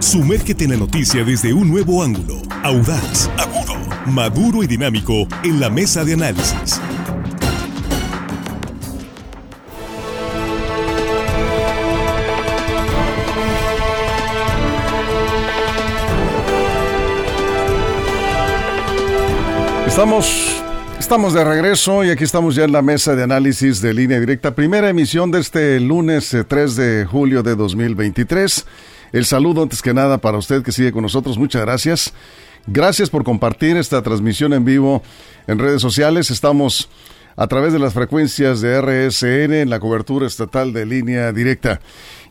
Sumérgete en la noticia desde un nuevo ángulo, audaz, agudo, maduro y dinámico en la mesa de análisis. Estamos, estamos de regreso y aquí estamos ya en la mesa de análisis de línea directa. Primera emisión de este lunes 3 eh, de julio de 2023. El saludo antes que nada para usted que sigue con nosotros. Muchas gracias. Gracias por compartir esta transmisión en vivo en redes sociales. Estamos a través de las frecuencias de RSN en la cobertura estatal de línea directa.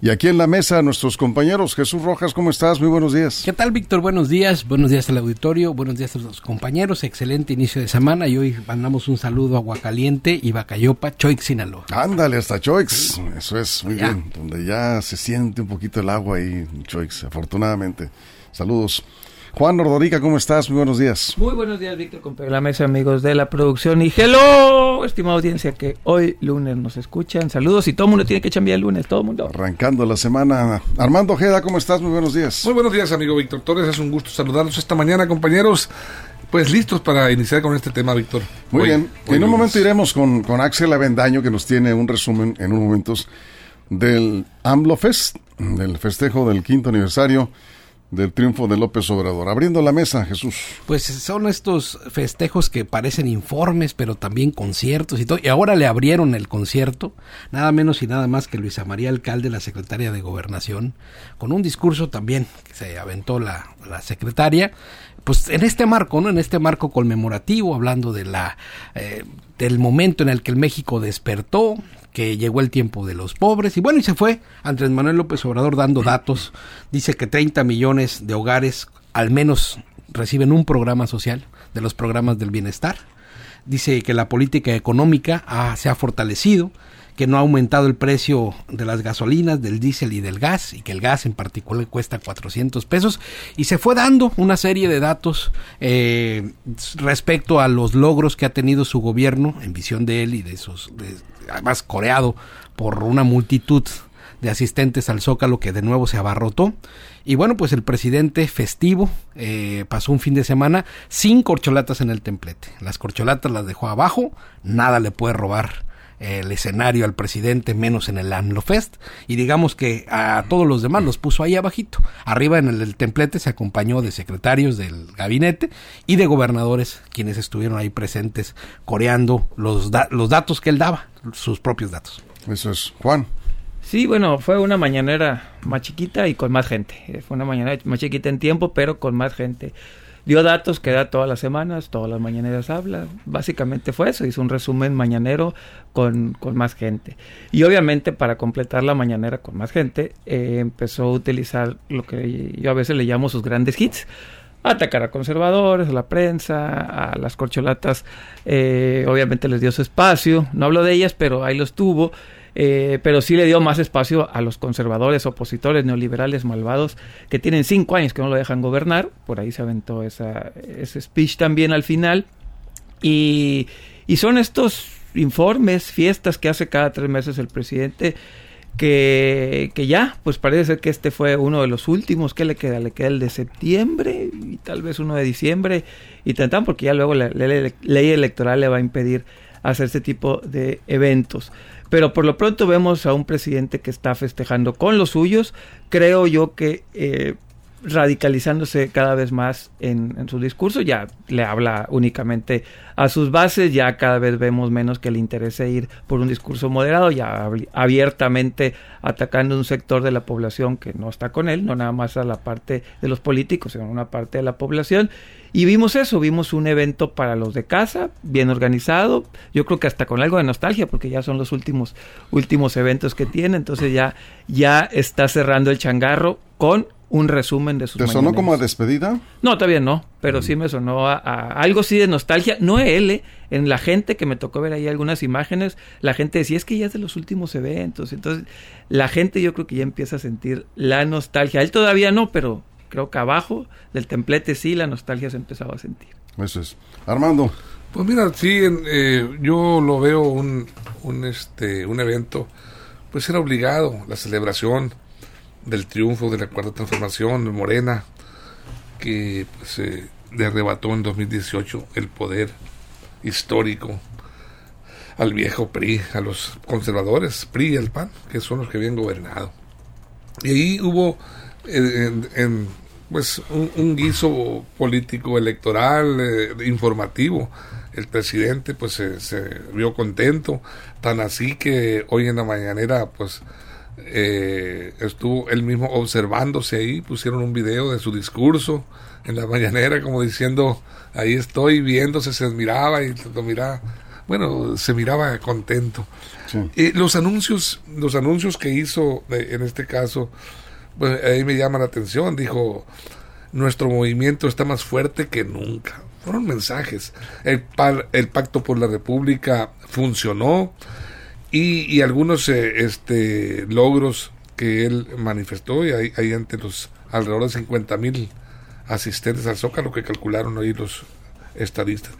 Y aquí en la mesa, nuestros compañeros. Jesús Rojas, ¿cómo estás? Muy buenos días. ¿Qué tal, Víctor? Buenos días. Buenos días al auditorio. Buenos días a los compañeros. Excelente inicio de semana. Y hoy mandamos un saludo a Aguacaliente y Bacayopa, Choix, Sinaloa. Ándale, hasta Choix. Eso es, muy bien. Donde ya se siente un poquito el agua ahí, Choix, afortunadamente. Saludos. Juan Ordorica, ¿cómo estás? Muy buenos días. Muy buenos días, Víctor, con la mesa, amigos de la producción. Y hello, estimada audiencia que hoy lunes nos escuchan. Saludos y todo el mundo tiene que cambiar el lunes, todo el mundo. Arrancando la semana. Armando Ojeda, ¿cómo estás? Muy buenos días. Muy buenos días, amigo Víctor Torres. Es un gusto saludarlos esta mañana, compañeros. Pues listos para iniciar con este tema, Víctor. Muy bien. en un momento iremos con, con Axel Avendaño, que nos tiene un resumen en un momento del AMLO Fest, del festejo del quinto aniversario del triunfo de López Obrador. Abriendo la mesa, Jesús. Pues son estos festejos que parecen informes, pero también conciertos y todo. Y ahora le abrieron el concierto, nada menos y nada más que Luisa María Alcalde, la secretaria de Gobernación, con un discurso también que se aventó la, la secretaria. Pues en este marco, ¿no? En este marco conmemorativo, hablando de la eh, del momento en el que el México despertó, que llegó el tiempo de los pobres y bueno, y se fue Andrés Manuel López Obrador dando datos, dice que 30 millones de hogares al menos reciben un programa social de los programas del bienestar, dice que la política económica se ha fortalecido, que no ha aumentado el precio de las gasolinas, del diésel y del gas, y que el gas en particular cuesta 400 pesos, y se fue dando una serie de datos eh, respecto a los logros que ha tenido su gobierno en visión de él y de sus, además coreado por una multitud de asistentes al Zócalo que de nuevo se abarrotó. Y bueno, pues el presidente festivo eh, pasó un fin de semana sin corcholatas en el templete. Las corcholatas las dejó abajo, nada le puede robar el escenario al presidente, menos en el ANLO Fest, y digamos que a todos los demás los puso ahí abajito. Arriba en el, templete se acompañó de secretarios del gabinete y de gobernadores, quienes estuvieron ahí presentes coreando los, los datos que él daba, sus propios datos. Eso es, Juan. Sí, bueno, fue una mañanera más chiquita y con más gente. Fue una mañanera más chiquita en tiempo, pero con más gente dio datos que da todas las semanas, todas las mañaneras habla. Básicamente fue eso, hizo un resumen mañanero con, con más gente. Y obviamente para completar la mañanera con más gente, eh, empezó a utilizar lo que yo a veces le llamo sus grandes hits. Atacar a conservadores, a la prensa, a las corcholatas, eh, obviamente les dio su espacio, no hablo de ellas, pero ahí los tuvo. Eh, pero sí le dio más espacio a los conservadores, opositores, neoliberales, malvados, que tienen cinco años que no lo dejan gobernar, por ahí se aventó ese speech también al final, y, y son estos informes, fiestas que hace cada tres meses el presidente, que, que, ya, pues parece ser que este fue uno de los últimos. ¿Qué le queda? Le queda el de septiembre y tal vez uno de diciembre y tantan porque ya luego la, ley electoral le va a impedir hacer este tipo de eventos. Pero por lo pronto vemos a un presidente que está festejando con los suyos. Creo yo que eh, radicalizándose cada vez más en, su discurso, ya le habla únicamente a sus bases, ya cada vez vemos menos que le interese ir por un discurso moderado, ya abiertamente atacando un sector de la población que no está con él, no nada más a la parte de los políticos, sino a una parte de la población, y vimos eso, vimos un evento para los de casa, bien organizado, yo creo que hasta con algo de nostalgia, porque ya son los últimos, últimos eventos que tiene, entonces ya, ya está cerrando el changarro con un resumen de sus ¿Te sonó como a despedida? No, todavía no, pero sí me sonó a, algo sí de nostalgia. No él, ¿eh? en la gente que me tocó ver ahí algunas imágenes, la gente decía, es que ya es de los últimos eventos. Entonces, la gente yo creo que ya empieza a sentir la nostalgia. Él todavía no, pero creo que abajo del templete sí la nostalgia se empezaba a sentir. Eso es. Armando. Pues mira, sí, eh, yo lo veo un, un, este, un evento, pues era obligado, la celebración del triunfo de la cuarta transformación de Morena, que pues, le arrebató en 2018 el poder histórico al viejo PRI, a los conservadores, PRI y al PAN, que son los que habían gobernado. Y ahí hubo pues un, guiso político electoral eh, informativo el presidente pues se, vio contento tan así que hoy en la mañanera pues eh, estuvo él mismo observándose ahí pusieron un video de su discurso en la mañanera como diciendo ahí estoy viéndose se miraba y lo miraba bueno se miraba contento. Y los anuncios los anuncios que hizo en este caso pues ahí me llama la atención dijo nuestro movimiento está más fuerte que nunca fueron mensajes. El, el Pacto por la República funcionó y, algunos eh, este, logros que él manifestó, y hay, ante los alrededor de 50 mil asistentes al Zócalo que calcularon ahí los estadistas.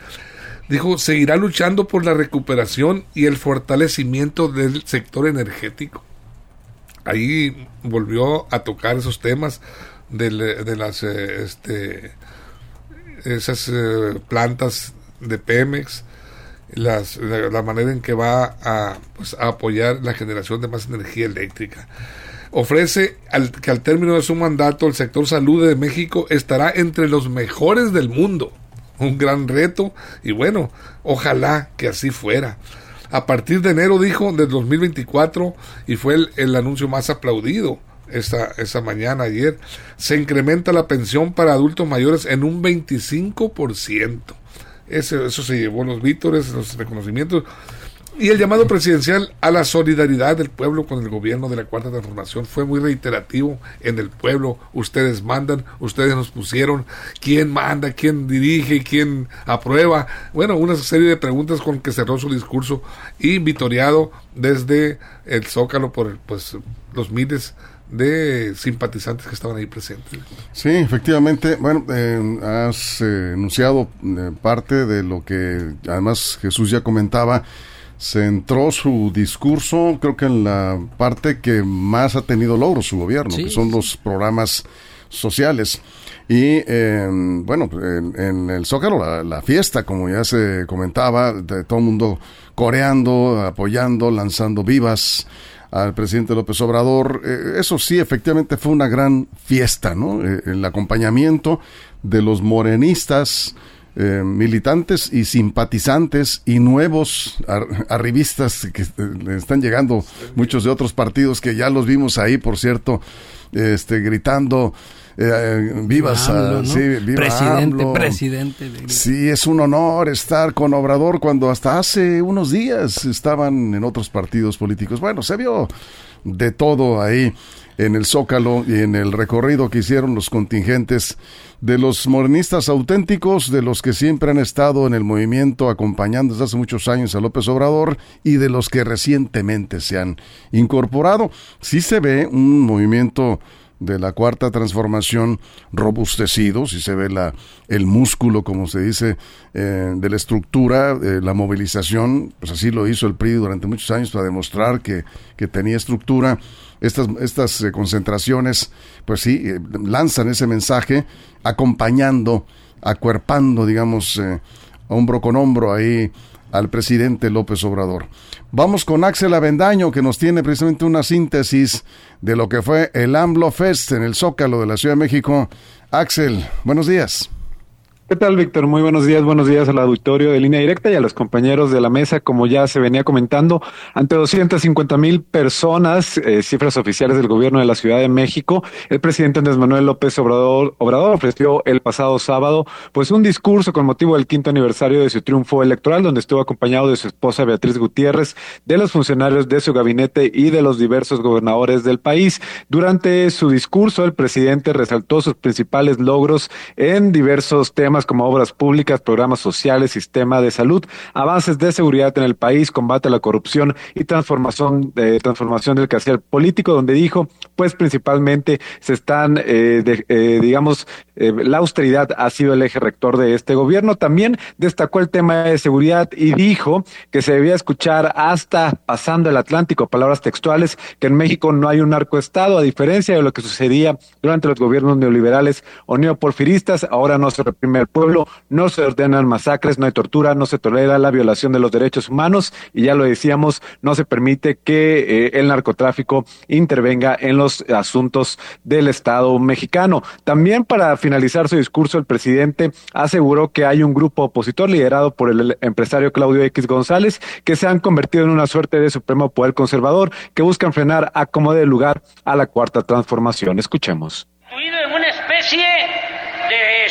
Dijo, seguirá luchando por la recuperación y el fortalecimiento del sector energético. Ahí volvió a tocar esos temas de, de las eh, este, esas eh, plantas de Pemex, las, la, manera en que va a, pues, apoyar la generación de más energía eléctrica. Ofrece al, que al término de su mandato el sector salud de México estará entre los mejores del mundo. Un gran reto y bueno, ojalá que así fuera. A partir de enero, dijo, del 2024 y fue el, el anuncio más aplaudido esa, esa mañana, ayer, se incrementa la pensión para adultos mayores en un 25%. Eso, eso se llevó los vítores, los reconocimientos y el llamado presidencial a la solidaridad del pueblo con el gobierno de la Cuarta Transformación fue muy reiterativo en el pueblo. Ustedes mandan, ustedes nos pusieron, quién manda, quién dirige, quién aprueba. Bueno, una serie de preguntas con que cerró su discurso y vitoreado desde el Zócalo por pues, los miles de simpatizantes que estaban ahí presentes. Sí, efectivamente. Bueno, eh, has eh, enunciado eh, parte de lo que además Jesús ya comentaba. Centró su discurso, creo que en la parte que más ha tenido logro su gobierno, que son los programas sociales. Y bueno, en, el Zócalo, la, fiesta, como ya se comentaba, de todo el mundo coreando, apoyando, lanzando vivas al presidente López Obrador. Eh, eso sí, efectivamente fue una gran fiesta, ¿no? Eh, el acompañamiento de los morenistas, eh, militantes y simpatizantes y nuevos arribistas que están llegando muchos de otros partidos que ya los vimos ahí, por cierto, este, gritando eh, vivas, presidente, presidente. Sí, es un honor estar con Obrador cuando hasta hace unos días estaban en otros partidos políticos. Bueno, se vio de todo ahí en el Zócalo y en el recorrido que hicieron los contingentes de los morenistas auténticos, de los que siempre han estado en el movimiento acompañando desde hace muchos años a López Obrador y de los que recientemente se han incorporado. Sí se ve un movimiento de la cuarta transformación robustecido, si se ve la, el músculo, como se dice, eh, de la estructura, eh, la movilización, pues así lo hizo el PRI durante muchos años para demostrar que, que tenía estructura. Estas, estas eh, concentraciones, pues sí, lanzan ese mensaje acompañando, acuerpando, digamos, hombro con hombro ahí al presidente López Obrador. Vamos con Axel Avendaño, que nos tiene precisamente una síntesis de lo que fue el AMLO Fest en el Zócalo de la Ciudad de México. Axel, buenos días. ¿Qué tal, Víctor? Muy buenos días, buenos días al auditorio de línea directa y a los compañeros de la mesa. Como ya se venía comentando, ante 250 mil personas, eh, cifras oficiales del gobierno de la Ciudad de México, el presidente Andrés Manuel López Obrador, Obrador ofreció el pasado sábado pues un discurso con motivo del quinto aniversario de su triunfo electoral, donde estuvo acompañado de su esposa Beatriz Gutiérrez, de los funcionarios de su gabinete y de los diversos gobernadores del país. Durante su discurso, el presidente resaltó sus principales logros en diversos temas como obras públicas, programas sociales, sistema de salud, avances de seguridad en el país, combate a la corrupción y transformación, de, transformación del quehacer político, donde dijo, pues principalmente se están, eh, eh, digamos, eh, la austeridad ha sido el eje rector de este gobierno. También destacó el tema de seguridad y dijo que se debía escuchar hasta pasando el Atlántico, palabras textuales, que en México no hay un narcoestado, a diferencia de lo que sucedía durante los gobiernos neoliberales o neoporfiristas, ahora no se reprime pueblo, no se ordenan masacres, no hay tortura, no se tolera la violación de los derechos humanos y ya lo decíamos, no se permite que eh, el narcotráfico intervenga en los asuntos del Estado mexicano. También para finalizar su discurso, el presidente aseguró que hay un grupo opositor liderado por el empresario Claudio X González que se han convertido en una suerte de supremo poder conservador que buscan frenar a como de lugar a la cuarta transformación. Escuchemos.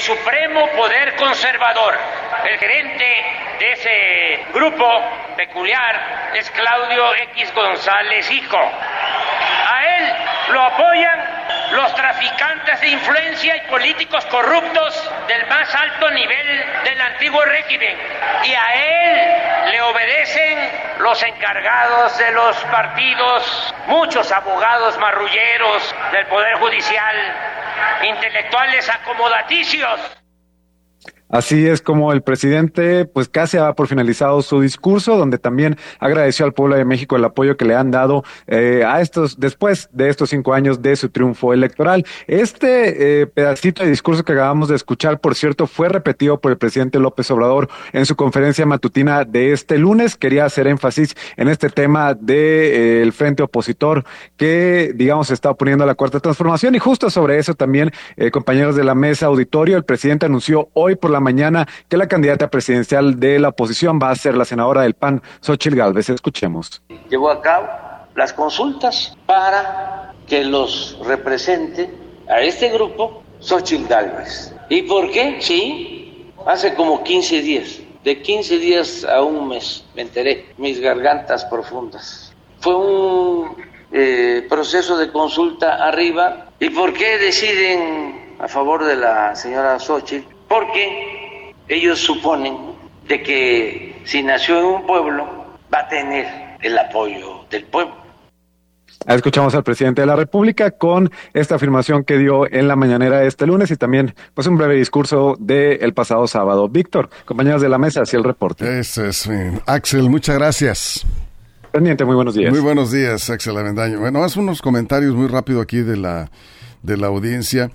Supremo poder conservador. El gerente de ese grupo peculiar es Claudio X González Hijo. A él lo apoyan los traficantes de influencia y políticos corruptos del más alto nivel del antiguo régimen. Y a él le obedecen los encargados de los partidos, muchos abogados marrulleros del Poder Judicial, intelectuales acomodaticios. Así es como el presidente, pues casi ha por finalizado su discurso, donde también agradeció al pueblo de México el apoyo que le han dado eh, a estos, después de estos cinco años de su triunfo electoral. Este eh, pedacito de discurso que acabamos de escuchar, por cierto, fue repetido por el presidente López Obrador en su conferencia matutina de este lunes. Quería hacer énfasis en este tema del de, eh, frente opositor que, digamos, está oponiendo a la cuarta transformación. Y justo sobre eso también, compañeros de la mesa auditorio, el presidente anunció hoy por la mañana que la candidata presidencial de la oposición va a ser la senadora del PAN, Xochitl Galvez. Escuchemos. Llevó a cabo las consultas para que los represente a este grupo Xochitl Galvez. ¿Y por qué? Sí, hace como 15 días, de 15 días a un mes, me enteré, mis gargantas profundas. Fue un eh, proceso de consulta arriba. ¿Y por qué deciden a favor de la señora Xochitl? Porque ellos suponen de que si nació en un pueblo va a tener el apoyo del pueblo. Escuchamos al presidente de la República con esta afirmación que dio en la mañanera de este lunes y también pues un breve discurso del pasado sábado. Víctor, compañeros de la mesa, hacia el reporte. Ese es, Axel, muchas gracias. Pendiente, muy buenos días. Muy buenos días, Axel Avendaño. Bueno, haz unos comentarios muy rápido aquí de la, de la audiencia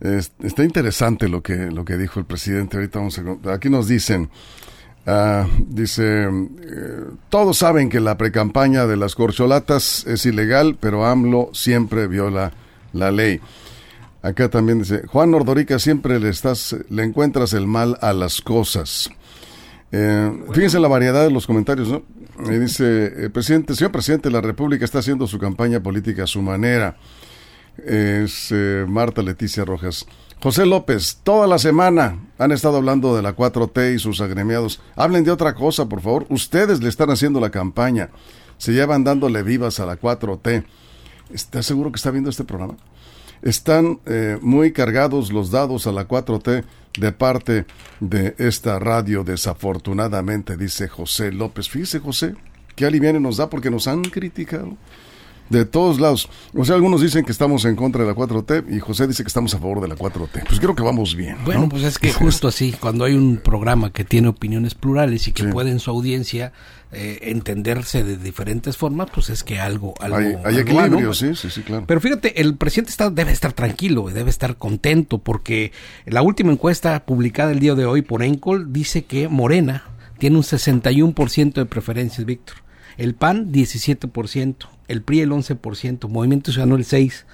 está interesante lo que, lo que dijo el presidente. Ahorita vamos a, aquí nos dicen, uh, dice, eh, todos saben que la precampaña de las corcholatas es ilegal, pero AMLO siempre viola la ley. Acá también dice, Juan Nordorica siempre le estás, le encuentras el mal a las cosas. Eh, fíjense la variedad de los comentarios, ¿no? dice, el presidente, señor presidente, la República está haciendo su campaña política a su manera es eh, Marta Leticia Rojas. José López, toda la semana han estado hablando de la 4T y sus agremiados. Hablen de otra cosa, por favor. Ustedes le están haciendo la campaña. Se llevan dándole vivas a la 4T. ¿Está seguro que está viendo este programa? Están eh, muy cargados los dados a la 4T de parte de esta radio, desafortunadamente, dice José López. Fíjese, José, qué aliviane nos da porque nos han criticado de todos lados. O sea, algunos dicen que estamos en contra de la 4T y José dice que estamos a favor de la 4T. Pues creo que vamos bien. Bueno, pues es que justo así, cuando hay un programa que tiene opiniones plurales y que puede en su audiencia eh, entenderse de diferentes formas, pues es que algo... algo hay, equilibrio, sí, sí, sí, claro. Pero fíjate, el presidente está, debe estar tranquilo, debe estar contento, porque la última encuesta publicada el día de hoy por Encol dice que Morena tiene un 61% de preferencias, Víctor. El PAN 17%, el PRI el 11%, Movimiento Ciudadano el 6%,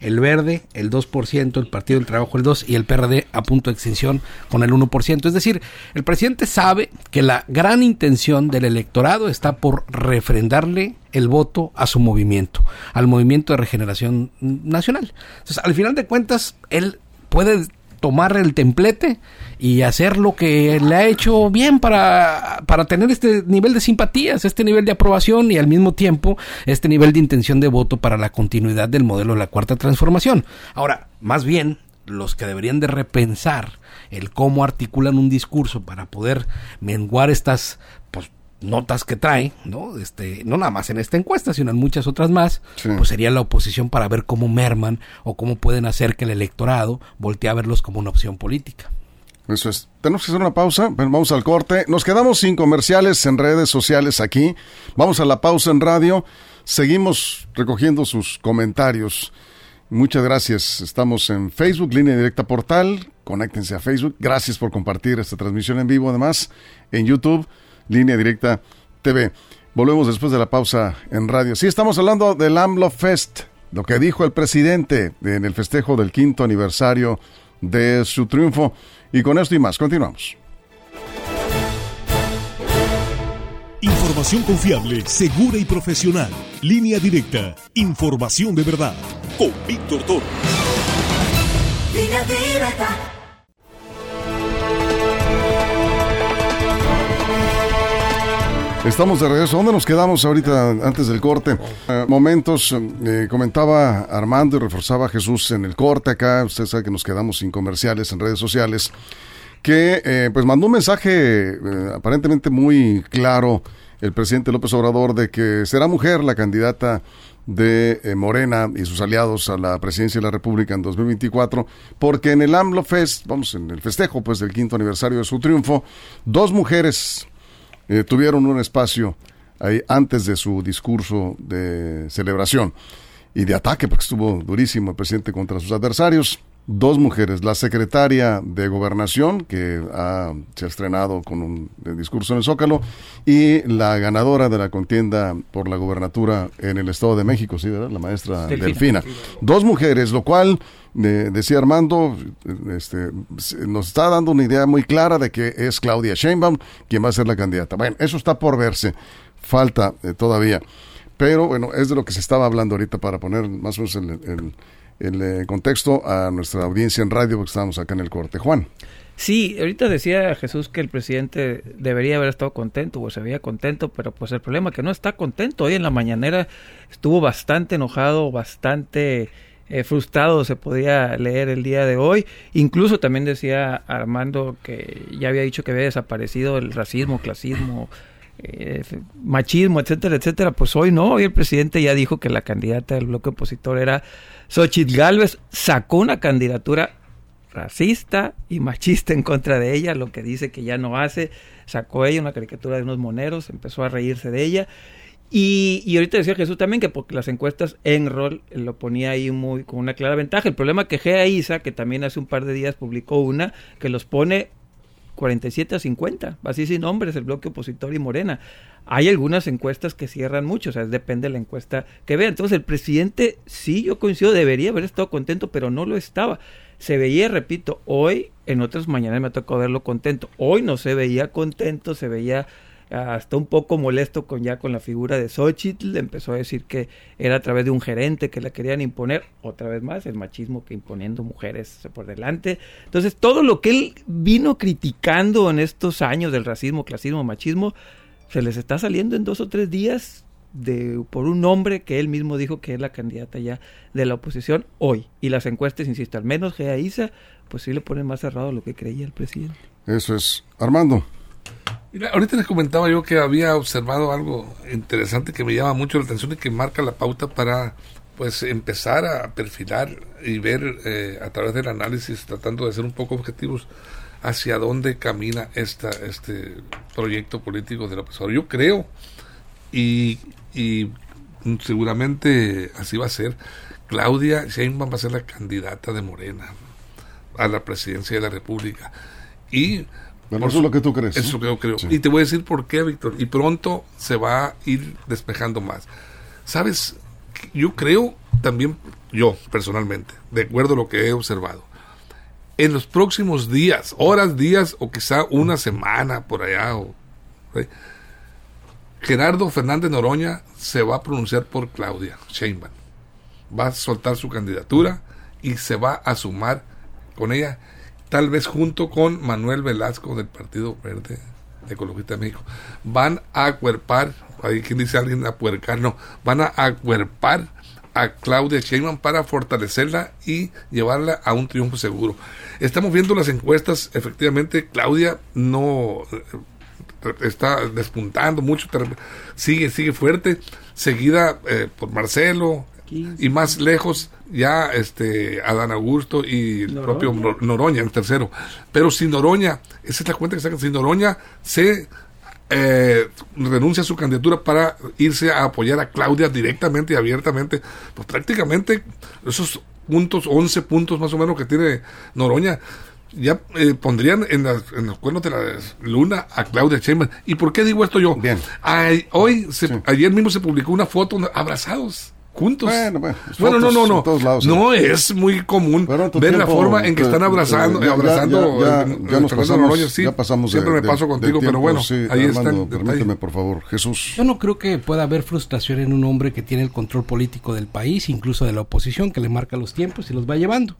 el Verde el 2%, el Partido del Trabajo el 2% y el PRD a punto de extinción con el 1%. Es decir, el presidente sabe que la gran intención del electorado está por refrendarle el voto a su movimiento, al movimiento de regeneración nacional. Entonces, al final de cuentas, él puede tomar el templete y hacer lo que le ha hecho bien para, para tener este nivel de simpatías, este nivel de aprobación y al mismo tiempo este nivel de intención de voto para la continuidad del modelo de la cuarta transformación. Ahora, más bien, los que deberían de repensar el cómo articulan un discurso para poder menguar estas pues, notas que trae, ¿no? Este, no nada más en esta encuesta, sino en muchas otras más, pues sería la oposición para ver cómo merman o cómo pueden hacer que el electorado voltee a verlos como una opción política. Eso es. Tenemos que hacer una pausa. Vamos al corte. Nos quedamos sin comerciales en redes sociales aquí. Vamos a la pausa en radio. Seguimos recogiendo sus comentarios. Muchas gracias. Estamos en Facebook, línea directa portal. Conéctense a Facebook. Gracias por compartir esta transmisión en vivo. Además, en YouTube, línea directa TV. Volvemos después de la pausa en radio. Sí, estamos hablando del AMLO Fest. Lo que dijo el presidente en el festejo del quinto aniversario de su triunfo. Y con esto y más, continuamos. Información confiable, segura y profesional. Línea directa. Información de verdad. Con Víctor Toro. Línea directa. Estamos de regreso. ¿Dónde nos quedamos ahorita antes del corte? Eh, momentos, eh, comentaba Armando y reforzaba Jesús en el corte acá. Usted sabe que nos quedamos sin comerciales en redes sociales. Que eh, pues mandó un mensaje aparentemente muy claro el presidente López Obrador de que será mujer la candidata de Morena y sus aliados a la presidencia de la República en 2024, porque en el AMLO Fest, vamos, en el festejo pues del quinto aniversario de su triunfo, dos mujeres eh, tuvieron un espacio ahí antes de su discurso de celebración y de ataque, porque estuvo durísimo el presidente contra sus adversarios. Dos mujeres, la secretaria de Gobernación, que se ha estrenado con un discurso en el Zócalo, y la ganadora de la contienda por la gobernatura en el Estado de México, sí, ¿verdad? La maestra Delfina. Dos mujeres, lo cual, decía Armando, este, nos está dando una idea muy clara de que es Claudia Sheinbaum quien va a ser la candidata. Bueno, eso está por verse, falta eh, todavía. Pero bueno, es de lo que se estaba hablando ahorita para poner más o menos el el eh, contexto a nuestra audiencia en radio, porque estamos acá en el corte. Juan. Sí, ahorita decía Jesús que el presidente debería haber estado contento o se veía contento, pero pues el problema es que no está contento. Hoy en la mañanera estuvo bastante enojado, bastante eh, frustrado, se podía leer el día de hoy. Incluso también decía Armando que ya había dicho que había desaparecido el racismo, clasismo, eh, machismo, etcétera, etcétera. Pues hoy no, hoy el presidente ya dijo que la candidata del bloque opositor era Xochitl Galvez sacó una candidatura racista y machista en contra de ella, lo que dice que ya no hace. Sacó ella una caricatura de unos moneros, empezó a reírse de ella. Y, y ahorita decía Jesús también que porque las encuestas en rol lo ponía ahí muy con una clara ventaja. El problema que Gea Isa, que también hace un par de días publicó una, que los pone 47 a 50, así sin nombres, el bloque opositor y Morena. Hay algunas encuestas que cierran mucho, o sea, depende de la encuesta que vea. Entonces, el presidente, sí, yo coincido, debería haber estado contento, pero no lo estaba. Se veía, repito, hoy, en otras mañanas me tocado verlo contento. Hoy no se veía contento, se veía hasta un poco molesto con ya con la figura de Xochitl, empezó a decir que era a través de un gerente que la querían imponer, otra vez más, el machismo que imponiendo mujeres por delante. Entonces, todo lo que él vino criticando en estos años del racismo, clasismo, machismo, se les está saliendo en dos o tres días de, por un nombre que él mismo dijo que es la candidata ya de la oposición hoy. Y las encuestas, insisto, al menos Gea Isa, pues sí le ponen más cerrado lo que creía el presidente. Eso es. Armando ahorita les comentaba yo que había observado algo interesante que me llama mucho la atención y que marca la pauta para pues empezar a perfilar y ver eh, a través del análisis, tratando de ser un poco objetivos, hacia dónde camina esta, este proyecto político de López Obrador. Yo creo, y, y seguramente así va a ser, Claudia Sheinbaum va a ser la candidata de Morena a la presidencia de la República. Y eso es lo que tú crees. Eso que yo creo. Y te voy a decir por qué, Víctor. Y pronto se va a ir despejando más. Sabes, yo creo también, yo personalmente, de acuerdo a lo que he observado, en los próximos días, horas, días o quizá una semana por allá, o, Gerardo Fernández Noroña se va a pronunciar por Claudia Sheinbaum. Va a soltar su candidatura y se va a sumar con ella tal vez junto con Manuel Velasco del Partido Verde Ecologista de México, van a acuerpar, ahí quien dice alguien apuercar, no, van a acuerpar a Claudia Sheinbaum para fortalecerla y llevarla a un triunfo seguro. Estamos viendo las encuestas, efectivamente Claudia no eh, está despuntando mucho, sigue sigue fuerte, seguida eh, por Marcelo y más lejos ya este Adán Augusto y el propio Noroña, el tercero. Pero si Noroña, esa es la cuenta que saca, si Noroña se eh, renuncia a su candidatura para irse a apoyar a Claudia directamente y abiertamente, pues prácticamente esos puntos, 11 puntos más o menos que tiene Noroña, ya eh, pondrían en, en, los cuernos de la luna a Claudia Sheinbaum. ¿Y por qué digo esto yo? Bien. hoy, ayer mismo se publicó una foto abrazados juntos. Bueno, bueno, no, no, no. no es muy común ver la forma en que están abrazando, ya, abrazando. Ya, nos pasamos, ya pasamos Siempre me paso contigo, pero bueno, ahí está. Permíteme, por favor, Jesús. Yo no creo que pueda haber frustración en un hombre que tiene el control político del país, incluso de la oposición, que le marca los tiempos y los va llevando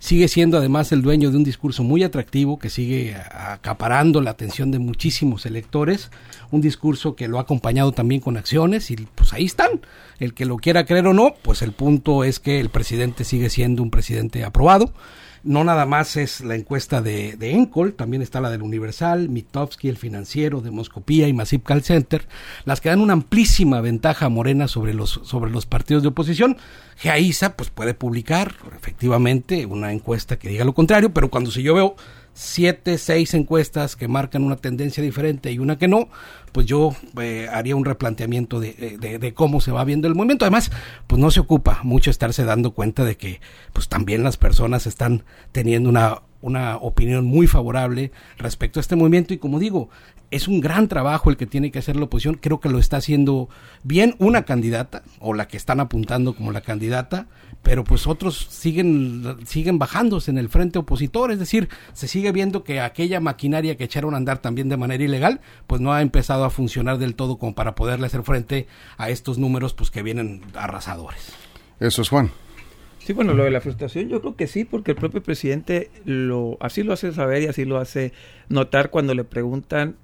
sigue siendo además el dueño de un discurso muy atractivo que sigue acaparando la atención de muchísimos electores, un discurso que lo ha acompañado también con acciones y pues ahí están. El que lo quiera creer o no, pues el punto es que el presidente sigue siendo un presidente aprobado no nada más es la encuesta de, de Encol, también está la del Universal, Mitofsky, el financiero, Demoscopía y Masip Call Center, las que dan una amplísima ventaja Morena sobre los, sobre los partidos de oposición. GAISA pues puede publicar efectivamente una encuesta que diga lo contrario, pero cuando si yo veo siete, seis encuestas que marcan una tendencia diferente y una que no, pues yo eh, haría un replanteamiento de, de, cómo se va viendo el movimiento. Además, pues no se ocupa mucho estarse dando cuenta de que pues también las personas están teniendo una, una opinión muy favorable respecto a este movimiento y como digo, es un gran trabajo el que tiene que hacer la oposición, creo que lo está haciendo bien una candidata o la que están apuntando como la candidata, pero pues otros siguen siguen bajándose en el frente opositor, es decir, se sigue viendo que aquella maquinaria que echaron a andar también de manera ilegal, pues no ha empezado a funcionar del todo como para poderle hacer frente a estos números pues que vienen arrasadores. Eso es Juan. Sí, bueno, lo de la frustración yo creo que sí, porque el propio presidente lo así lo hace saber y así lo hace notar cuando le preguntan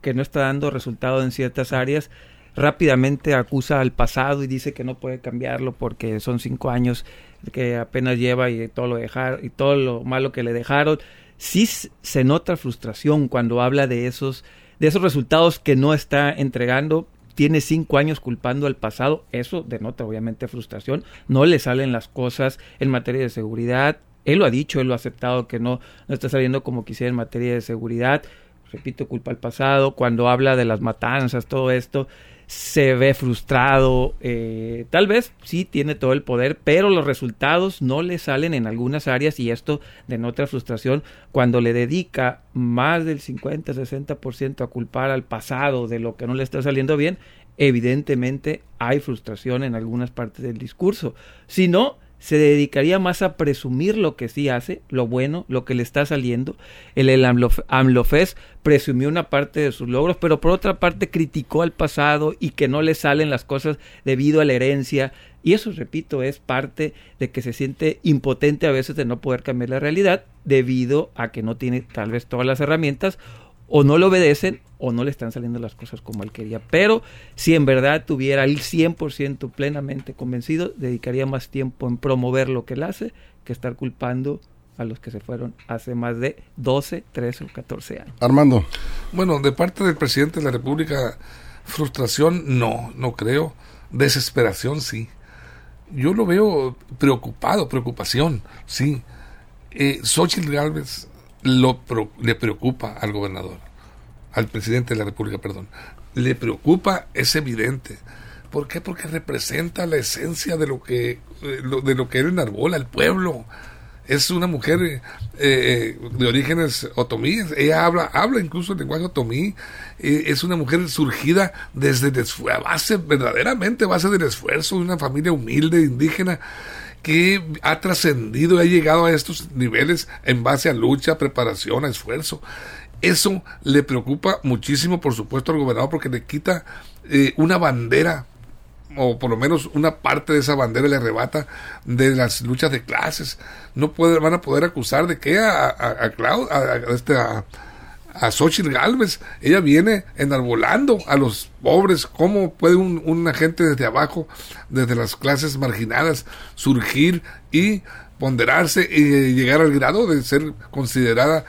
que no está dando resultado en ciertas áreas rápidamente acusa al pasado y dice que no puede cambiarlo porque son cinco años que apenas lleva y todo lo dejar y todo lo malo que le dejaron. Sí se nota frustración cuando habla de esos de esos resultados que no está entregando. Tiene cinco años culpando al pasado. Eso denota obviamente frustración. No le salen las cosas en materia de seguridad. Él lo ha dicho, él lo ha aceptado que no, no está saliendo como quisiera en materia de seguridad repito, culpa al pasado, cuando habla de las matanzas, todo esto, se ve frustrado, eh, tal vez sí tiene todo el poder, pero los resultados no le salen en algunas áreas y esto denota frustración cuando le dedica más del 50-60% a culpar al pasado de lo que no le está saliendo bien, evidentemente hay frustración en algunas partes del discurso. Si no, se dedicaría más a presumir lo que sí hace, lo bueno, lo que le está saliendo. El, el AMLOFES presumió una parte de sus logros, pero por otra parte criticó al pasado y que no le salen las cosas debido a la herencia. Y eso, repito, es parte de que se siente impotente a veces de no poder cambiar la realidad debido a que no tiene tal vez todas las herramientas o no le obedecen o no le están saliendo las cosas como él quería. Pero si en verdad tuviera el 100% plenamente convencido, dedicaría más tiempo en promover lo que él hace que estar culpando a los que se fueron hace más de 12, 13 o 14 años. Armando. Bueno, de parte del presidente de la República, frustración no, no creo. Desesperación sí. Yo lo veo preocupado, preocupación, sí. Eh, Xochitl Galvez lo, le preocupa al gobernador, al presidente de la República, perdón. Le preocupa, es evidente. ¿Por qué? Porque representa la esencia de lo que, eh, de lo que él enarbola, el pueblo. Es una mujer eh, eh, de orígenes otomíes. Ella habla, habla incluso el lenguaje otomí. es una mujer surgida desde a base, verdaderamente base del esfuerzo de una familia humilde, indígena que ha trascendido y ha llegado a estos niveles en base a lucha, preparación, a esfuerzo. Eso le preocupa muchísimo, por supuesto, al gobernador porque le quita eh, una bandera o por lo menos una parte de esa bandera le arrebata de las luchas de clases. No puede, van a poder acusar de que a, a, a, este, Xochitl Galvez. Ella viene enarbolando a los pobres. ¿Cómo puede un, una gente desde abajo, desde las clases marginadas, surgir y ponderarse y llegar al grado de ser considerada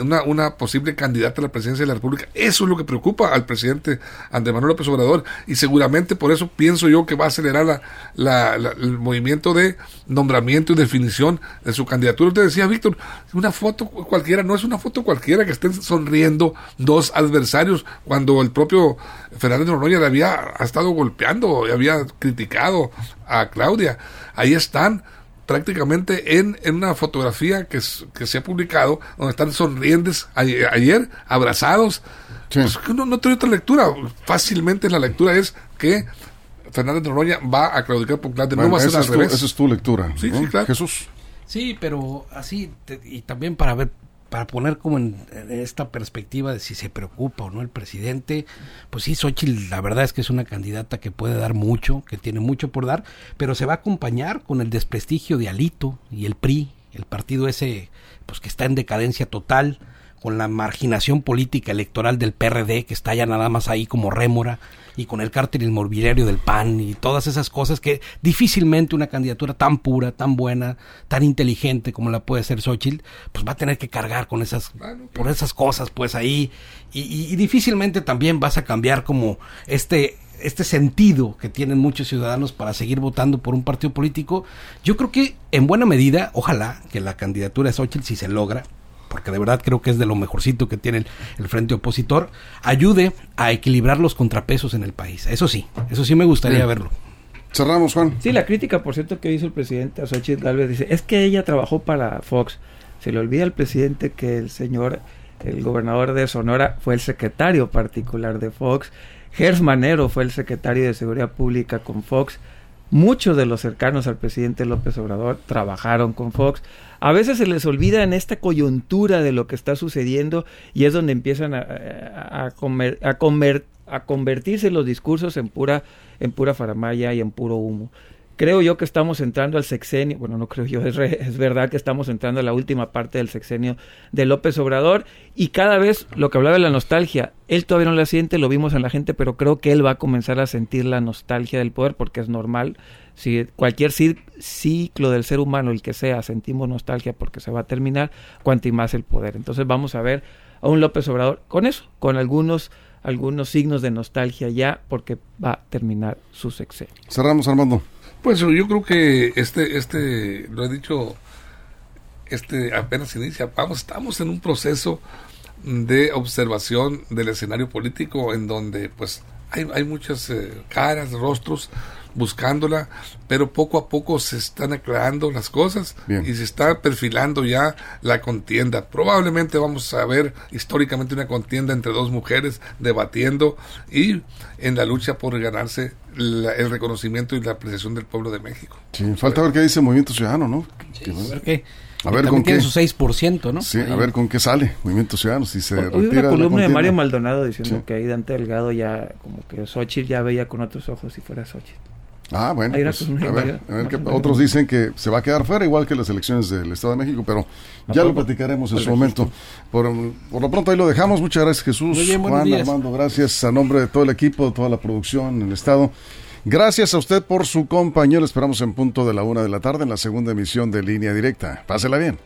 una, una posible candidata a la presidencia de la República. Eso es lo que preocupa al presidente Andrés Manuel López Obrador y seguramente por eso pienso yo que va a acelerar la, el movimiento de nombramiento y definición de su candidatura. Usted decía, Víctor, una foto cualquiera, no es una foto cualquiera que estén sonriendo dos adversarios cuando el propio Fernández Noroña le había ha estado golpeando y había criticado a Claudia. Ahí están prácticamente en, en una fotografía que, que, se ha publicado, donde están sonrientes ayer, abrazados. Pues, no, no tiene otra lectura. Fácilmente la lectura es que Fernández Noroña va a claudicar por Claudia. no va a ser al revés. Esa es tu lectura. Sí, sí, claro. Jesús. Sí, pero así, y también para ver para poner como en, esta perspectiva de si se preocupa o no el presidente, pues sí, Xochitl la verdad es que es una candidata que puede dar mucho, que tiene mucho por dar, pero se va a acompañar con el desprestigio de Alito y el PRI, el partido ese pues que está en decadencia total, con la marginación política electoral del PRD que está ya nada más ahí como rémora y con el cártel inmobiliario del PAN y todas esas cosas que difícilmente una candidatura tan pura, tan buena, tan inteligente como la puede ser Xochitl, pues va a tener que cargar con esas, por esas cosas pues ahí. Y, y difícilmente también vas a cambiar como este este sentido que tienen muchos ciudadanos para seguir votando por un partido político, yo creo que en buena medida, ojalá que la candidatura de Xochitl, si se logra, porque de verdad creo que es de lo mejorcito que tiene el, frente opositor, ayude a equilibrar los contrapesos en el país. Eso sí, eso sí me gustaría verlo. Cerramos, Juan. Sí, la crítica, por cierto, que hizo el presidente a Xochitl Galvez dice, es que ella trabajó para Fox. Se le olvida al presidente que el señor, el gobernador de Sonora, fue el secretario particular de Fox. Gers Manero fue el secretario de Seguridad Pública con Fox. Muchos de los cercanos al presidente López Obrador trabajaron con Fox. A veces se les olvida en esta coyuntura de lo que está sucediendo y es donde empiezan a, convertirse los discursos en pura, en pura faramaya y en puro humo. Creo yo que estamos entrando al sexenio, bueno, no creo yo, es, es, verdad que estamos entrando a la última parte del sexenio de López Obrador y cada vez lo que hablaba de la nostalgia, él todavía no la siente, lo vimos en la gente, pero creo que él va a comenzar a sentir la nostalgia del poder porque es normal. Si cualquier ciclo del ser humano, el que sea, sentimos nostalgia porque se va a terminar, cuanto y más el poder. Entonces vamos a ver a un López Obrador con eso, con algunos algunos signos de nostalgia ya porque va a terminar su sexenio. Cerramos, Armando. Pues yo creo que este, este, lo he dicho, este apenas inicia. Vamos, estamos en un proceso de observación del escenario político en donde pues hay, hay muchas eh, caras, rostros buscándola, pero poco a poco se están aclarando las cosas y se está perfilando ya la contienda. Probablemente vamos a ver históricamente una contienda entre dos mujeres debatiendo y en la lucha por ganarse el reconocimiento y la apreciación del pueblo de México. Sí, falta ver qué dice el Movimiento Ciudadano, ¿no? a ver qué. A ver con qué. su 6%, ¿no? Sí, a ver con qué sale Movimiento Ciudadano. Si se Hoy una columna de, Mario Maldonado diciendo que ahí Dante Delgado ya, como que Xochitl ya veía con otros ojos si fuera Xochitl. Ah, bueno. Pues, a ver, a ver otros dicen que se va a quedar fuera, igual que las elecciones del Estado de México, pero ya lo platicaremos en su momento. Por, por, lo pronto ahí lo dejamos. Muchas gracias, Jesús. Juan, Armando, gracias a nombre de todo el equipo, de toda la producción en el Estado. Gracias a usted por su compañero. Esperamos en punto de la una de la tarde en la segunda emisión de Línea Directa. Pásela bien.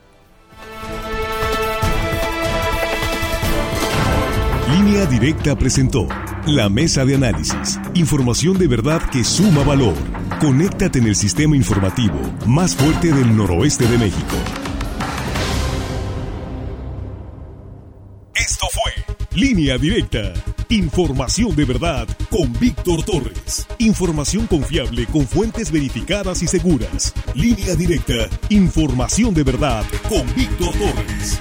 Línea Directa presentó la mesa de análisis. Información de verdad que suma valor. Conéctate en el sistema informativo más fuerte del noroeste de México. Esto fue Línea Directa. Información de verdad con Víctor Torres. Información confiable con fuentes verificadas y seguras. Línea Directa. Información de verdad con Víctor Torres.